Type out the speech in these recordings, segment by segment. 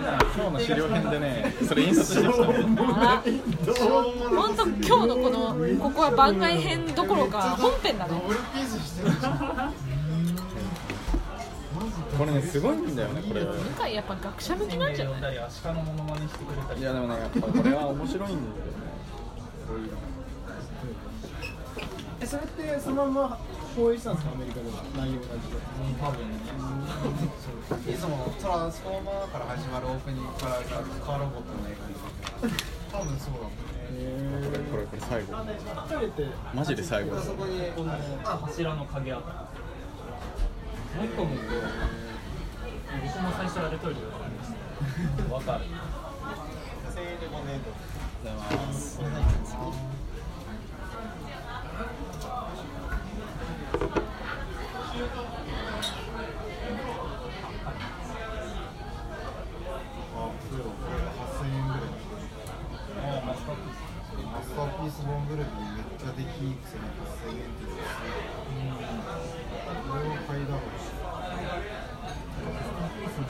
今日の資料編でねそれ印刷してきた本当今日のこのここは番外編どころか本編だね。これねすごいんだよねこれ。い向井やっぱ学者向きなんじゃない？呼んだりアシカのモノマネしてくれたりやでもねやっぱこれは面白いんだよねえそれってそのまま放映したんですかアメリカでは内容同じで多分ねいつもトランスフォーマーから始まるオープニングからカーロボットの映画に多分そうだもんねこれこれこれ最後マジで最後そこにこの柱の影あったもう一個もこう僕も最初あれトイレでわかりましたわかる1000円で5年とありがとうございますあ、これはこれが8000円ぐらいあマスカットマスターピースボンブルビーめっちゃできいくせに8000円って言ってこれを買いだろうし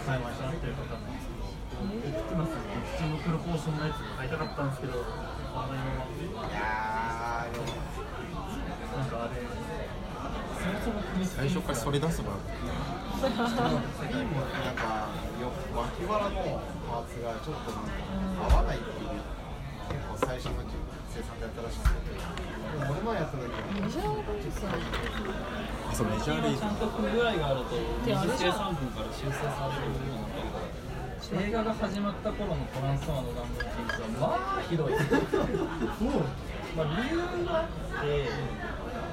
買いましたっていう方なんですけどオプティマスの口の黒ポーションのやつが買いたかったんですけどあの今いやーでもなんかあれそもそも組み最初からそれ出すば。クリーもなんかよ脇腹のパーツがちょっとなんか合わないっていう最初の生産でやったらしいんですけどでも俺前やった時は。メジャーリーグあそうメジャーリーグ監督ぐらいがあると二であれじゃん次生産分から修正されるようになったり映画が始まった頃のトランスフォーマーのガンダムピースはまあひどいまあ理由があって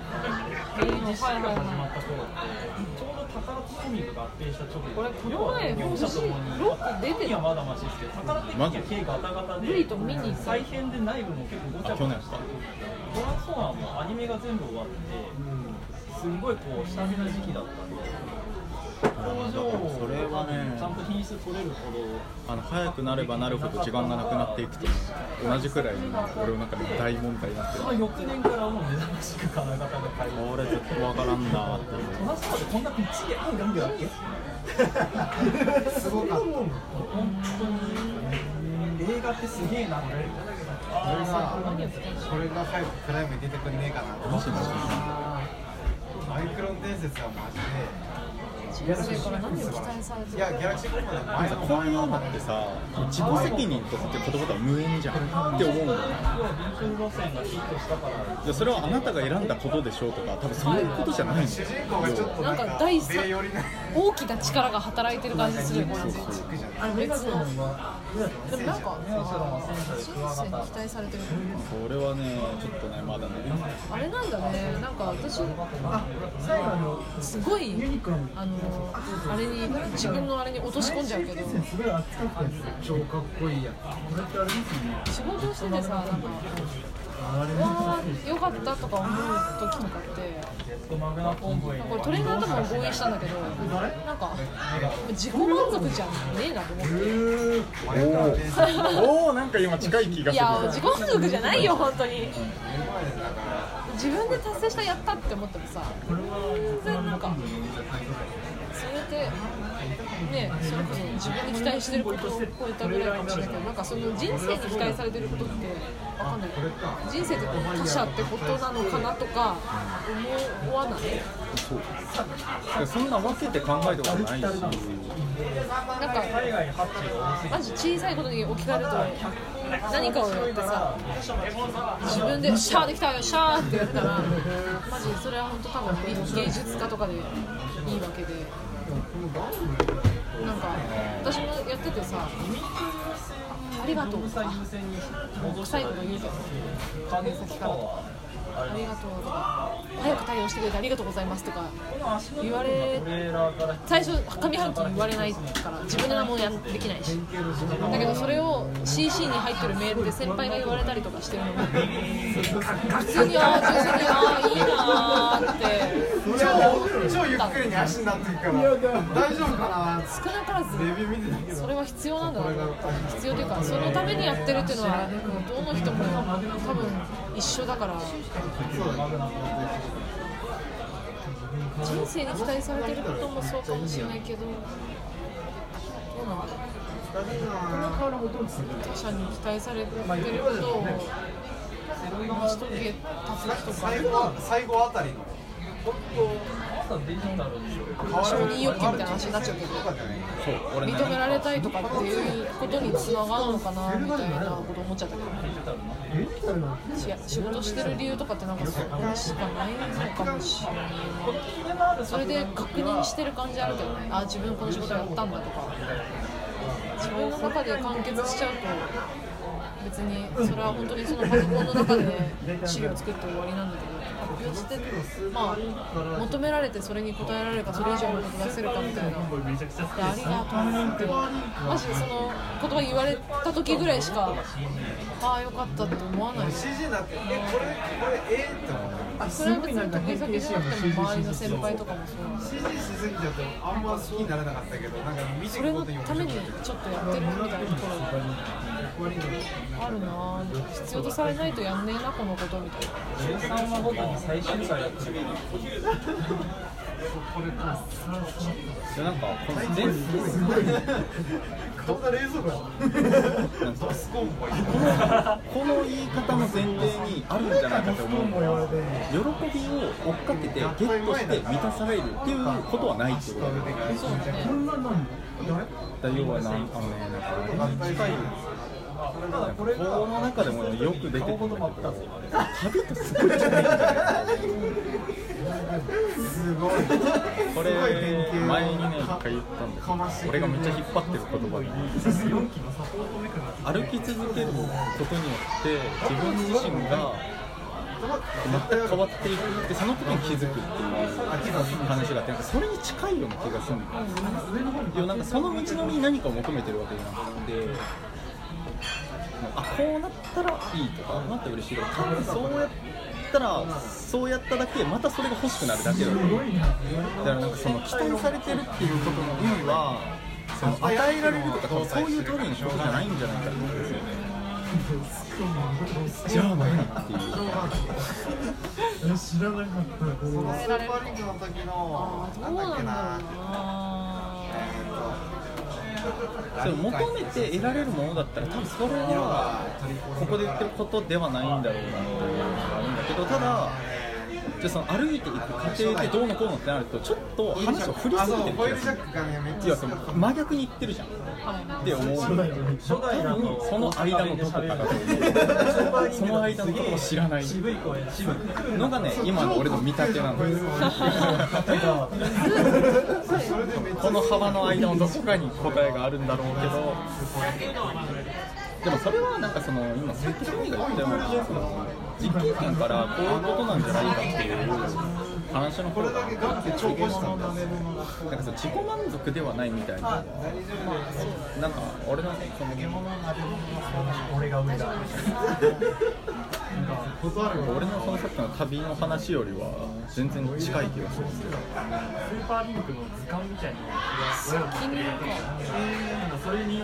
っていうの実写がはいはいは始まった頃ってちょうど宝とトミーが合併した直後これこの前両者ともにロック出てたトミーはまだマシですけど宝的には軽ガタガタでルイと見に再編で内部も結構ごちゃごちゃしてトランスフォーマーもアニメが全部終わってすごいこう下火な時期だったんで工場をそれはねちゃんと品質取れるほどあの早くなればなるほど時間がなくなっていくと同じくらいに俺の中で大問題になってる。その翌年からもう目覚ましく金型が買いこれずっとわからんな。っていうトランスフォーでこんなぴっちり合うガンダムだっけすごかった本当に映画ってすげえなってこれがこれが早くクライムに出てくんねえかなと思って。マイクロン伝説はマジでい人生から何を期待されてるいやギャラクシーコンパの前のこういうのってさ自己責任とかって言葉とは無縁じゃんって思うんだよねそれはあなたが選んだことでしょうとか多分そういうことじゃないんだよ。なんか第三大きな力が働いてる感じするよね。別のでもなんかシャドウの戦車でクワガ人生に期待されてるこれはねちょっとねまだねあれなんだねなんか私すごいあのあれに自分のあれに落とし込んじゃうけどすごい熱かったですよ超かっこいいや仕事をしててさなんかわーよかったとか思う時とかってこれトレーナーとも合意したんだけどなんか自己満足じゃねえなと思って。おおなんか今近い気がいする。や自己満足じゃないよ本当に自分で達成したやったって思ってもさ全然なんかそれってねそれこそ自分に期待してることを超えたぐらいかもしれない。けどなんかその人生に期待されてることってわかんない。人生って他者ってことなのかなとか思わない？いやそんな分けて考えたことないし。なんか海外発注が多すぎてマジ小さいことに置き換えると何かをやってさ自分で「シャーできたよシャー」ってやったらマジそれは本当多分芸術家とかでいいわけで。なんか私もやっててさ「ありがとう」とか臭いこと言うけど先からは「ありがとう」とか「早く対応してくれてありがとうございます」とか言われ最初上半期言われないから自分で何もやできないし。だけどそれを CC に入ってるメールで先輩が言われたりとかしてるのも普通にああ純粋にああいいなーって。超超ゆっくりに足になってるから。大丈夫かな？少なからずレビュー見てたけどそれは必要なんだなと思って必要というかそのためにやってるっていうのはどの人も多分一緒だから。人生に期待されてることもそうかもしれないけどどうな他者に期待されてることを成し遂げた時とか。最後最後あたりの承認欲求みたいな話になっちゃうけど認められたいとかっていうことにつながるのかなみたいなこと思っちゃったけど仕事してる理由とかってなんかそこしかないのかもしれない。それで確認してる感じあるけどね。あ自分この仕事やったんだとか。自分の中で完結しちゃうと別にそれは本当にそのパソコンの中で資料作って終わりなんだけど発表してまあ求められてそれに応えられるかそれ以上のこと出せるかみたいな。でありがとうって。マジでその言葉言われた時ぐらいしかああよかったって思わない。指示になってえこれこれえって思うそれは別に得意先じゃなくても周りの先輩とかもそう指示しすぎちゃってあんま好きにならなかったけどなんか見てそれのいくことにためにちょっとやってるみたいなところあるな必要とされないとやんねえなこのことみたいな生産はごとに最終回やってるでなんかこの全顔が冷蔵庫やドスコンボこの言い方の前提にあるんじゃないかと思う喜びを追っかけてゲットして満たされるっていうことはないってことだよねこんなんなんのだ要はなんあのねなんかあれに近いなんかただこの中でもよく出てくるんだけど旅とすごいじゃないすごいこれ前にね一回言ったんだけど俺がめっちゃ引っ張ってる言葉歩き続けることによって自分自身が全く変わっていくってその時に気づくっていう話があってなんかそれに近いような気がするんだよなんかその道のりに何かを求めてるわけじゃなくてあこうなったらいいとかこうなったら嬉しいとか多分そうやったらそうやっただけまたそれが欲しくなるだけだと思う。だからなんかその期待されてるっていうことの意味はその与えられるとか多分そういう類のことじゃないんじゃないかってことですよね。じゃあ何っていう。え知らなかったそのスーパーリングの時のなだっけうんな。んだろうなな それ求めて得られるものだったら多分それはここで言ってることではないんだろうなっていうのがあるんだけどただじゃその歩いていく過程でどうのこうのってなるとちょっと話を振りすぎてる気がするいや真逆に言ってるじゃんって思うんだけど初代だとその間のどこかだと思うその間のどこか知らない渋い声渋いのがね今の俺の見立てなんですこの幅の間のどこかに答えがあるんだろうけどでもそれはなんかその今関谷が言ったようなその実経験からこういうことなんじゃないかっていう話の方がなんか超欲しかったその自己満足ではないみたいななんか俺のその俺が上だ俺のそのさっきの旅の話よりは全然近い気がするスーパーリンクの図鑑みたいなのが気に入るそれに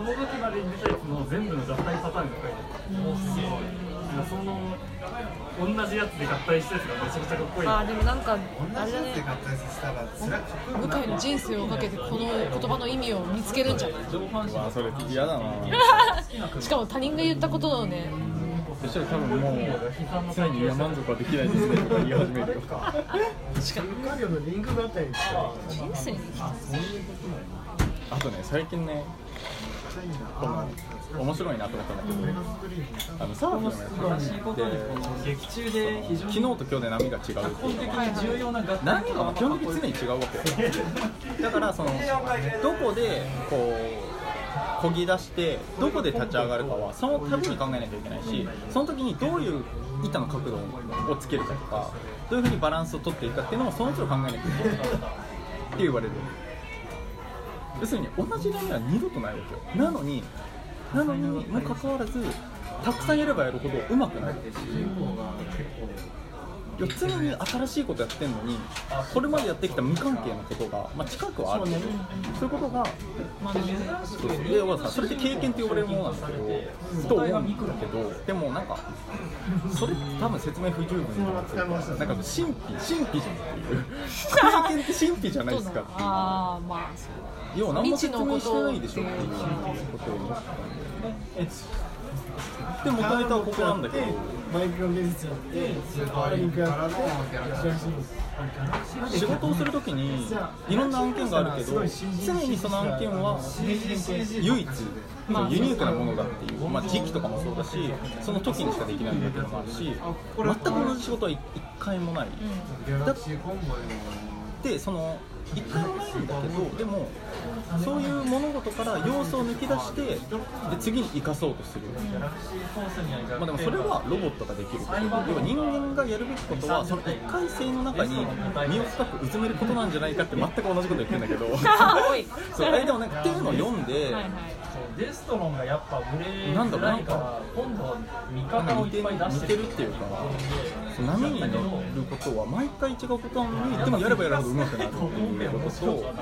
その時までに出たやつの全部の合体パターンが書いてあるもうすごいなんかその同じやつで合体したやつがめちゃくちゃかっこいい。あーでもなんか同じあれだねやつで合体させたら辛く向井の人生をかけてこの言葉の意味を見つけるんじゃない？うわそれ嫌だなしかも他人が言ったことをね。そしたら多分もう常にいや満足はできないですね。とか言い始めるよしかもカリオのリンクがあったり人生に。あとね最近ねこの面白いなと思ったん。だけどあのサーフィンの正しいことにこの劇中で昨日と今日で波が違うっていう本的に重要な波が基本的に常に違うわけだからそのどこでこう漕ぎ出してどこで立ち上がるかはその度に考えなきゃいけないしその時にどういう板の角度をつけるかとかどういうふうにバランスを取っていくかっていうのもその都度考えなきゃいけないって言われる要するに同じ波は二度とないわけよ。なのになのにもかかわらずたくさんやればやるほど上手くなる。主人公が結構いや常に新しいことやってんのにこれまでやってきた無関係なことが、まあ、近くはある。けどそういうことがまあでまあさそれって経験って呼ばれるものなんだけどと思うんだけどでもなんかそれ多分説明不十分だっていう。かなんか神秘神秘じゃんっていう。経験って神秘じゃないですかっていう。ああまあそう要は何も説明してないでしょっていうことを思ったんだよねで元ネタはここなんだけど。バイクが現実やってパリンクやって東仕事をするときにいろんな案件があるけど常にその案件は唯一まあユニークなものだっていう、まあ、時期とかもそうだしその時にしかできないんだっていうのもあるし全く同じ仕事は一一回もない。だってその一回もないんだけどでもそういう物事から要素を抜き出してで次に生かそうとする。まあ、でもそれはロボットができること要は人間がやるべきことはその一回性の中に身を深くうずめることなんじゃないかって全く同じこと言ってるんだけど。そうえでもなんかっていうのを読んで、はいはいデストロンがやっぱブレーなんだろうないから今度は味方をいっぱい出似しててるっていうか。そう波に乗ることは毎回違うことなのにでもやればやるほど上手くなるっていうことと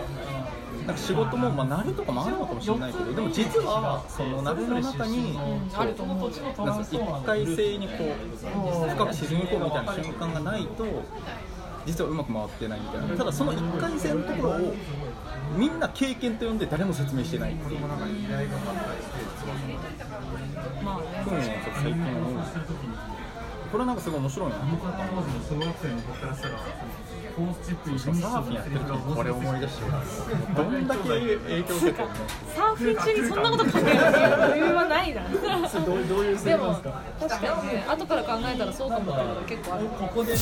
なんか仕事も、まあ、慣れとかもあるのかもしれないけどでも実はその慣れの中に一回性にこう深く沈み込むみたいな瞬間がないと実はうまく回ってないみたいなただその一回性のところをみんな経験と呼んで誰も説明してないっていう。まあねふうにはちょっと最近。思うこれはなんかすごい面白いな。当時の小学生の僕からしたらフォースチップにサーフィンやってる時にこれ思い出してどんだけ影響受けてるのサーフィン中にそんなこと考える余裕はないなどういうでも確かにね後から考えたらそうかもっていうのが結構ある。ここでね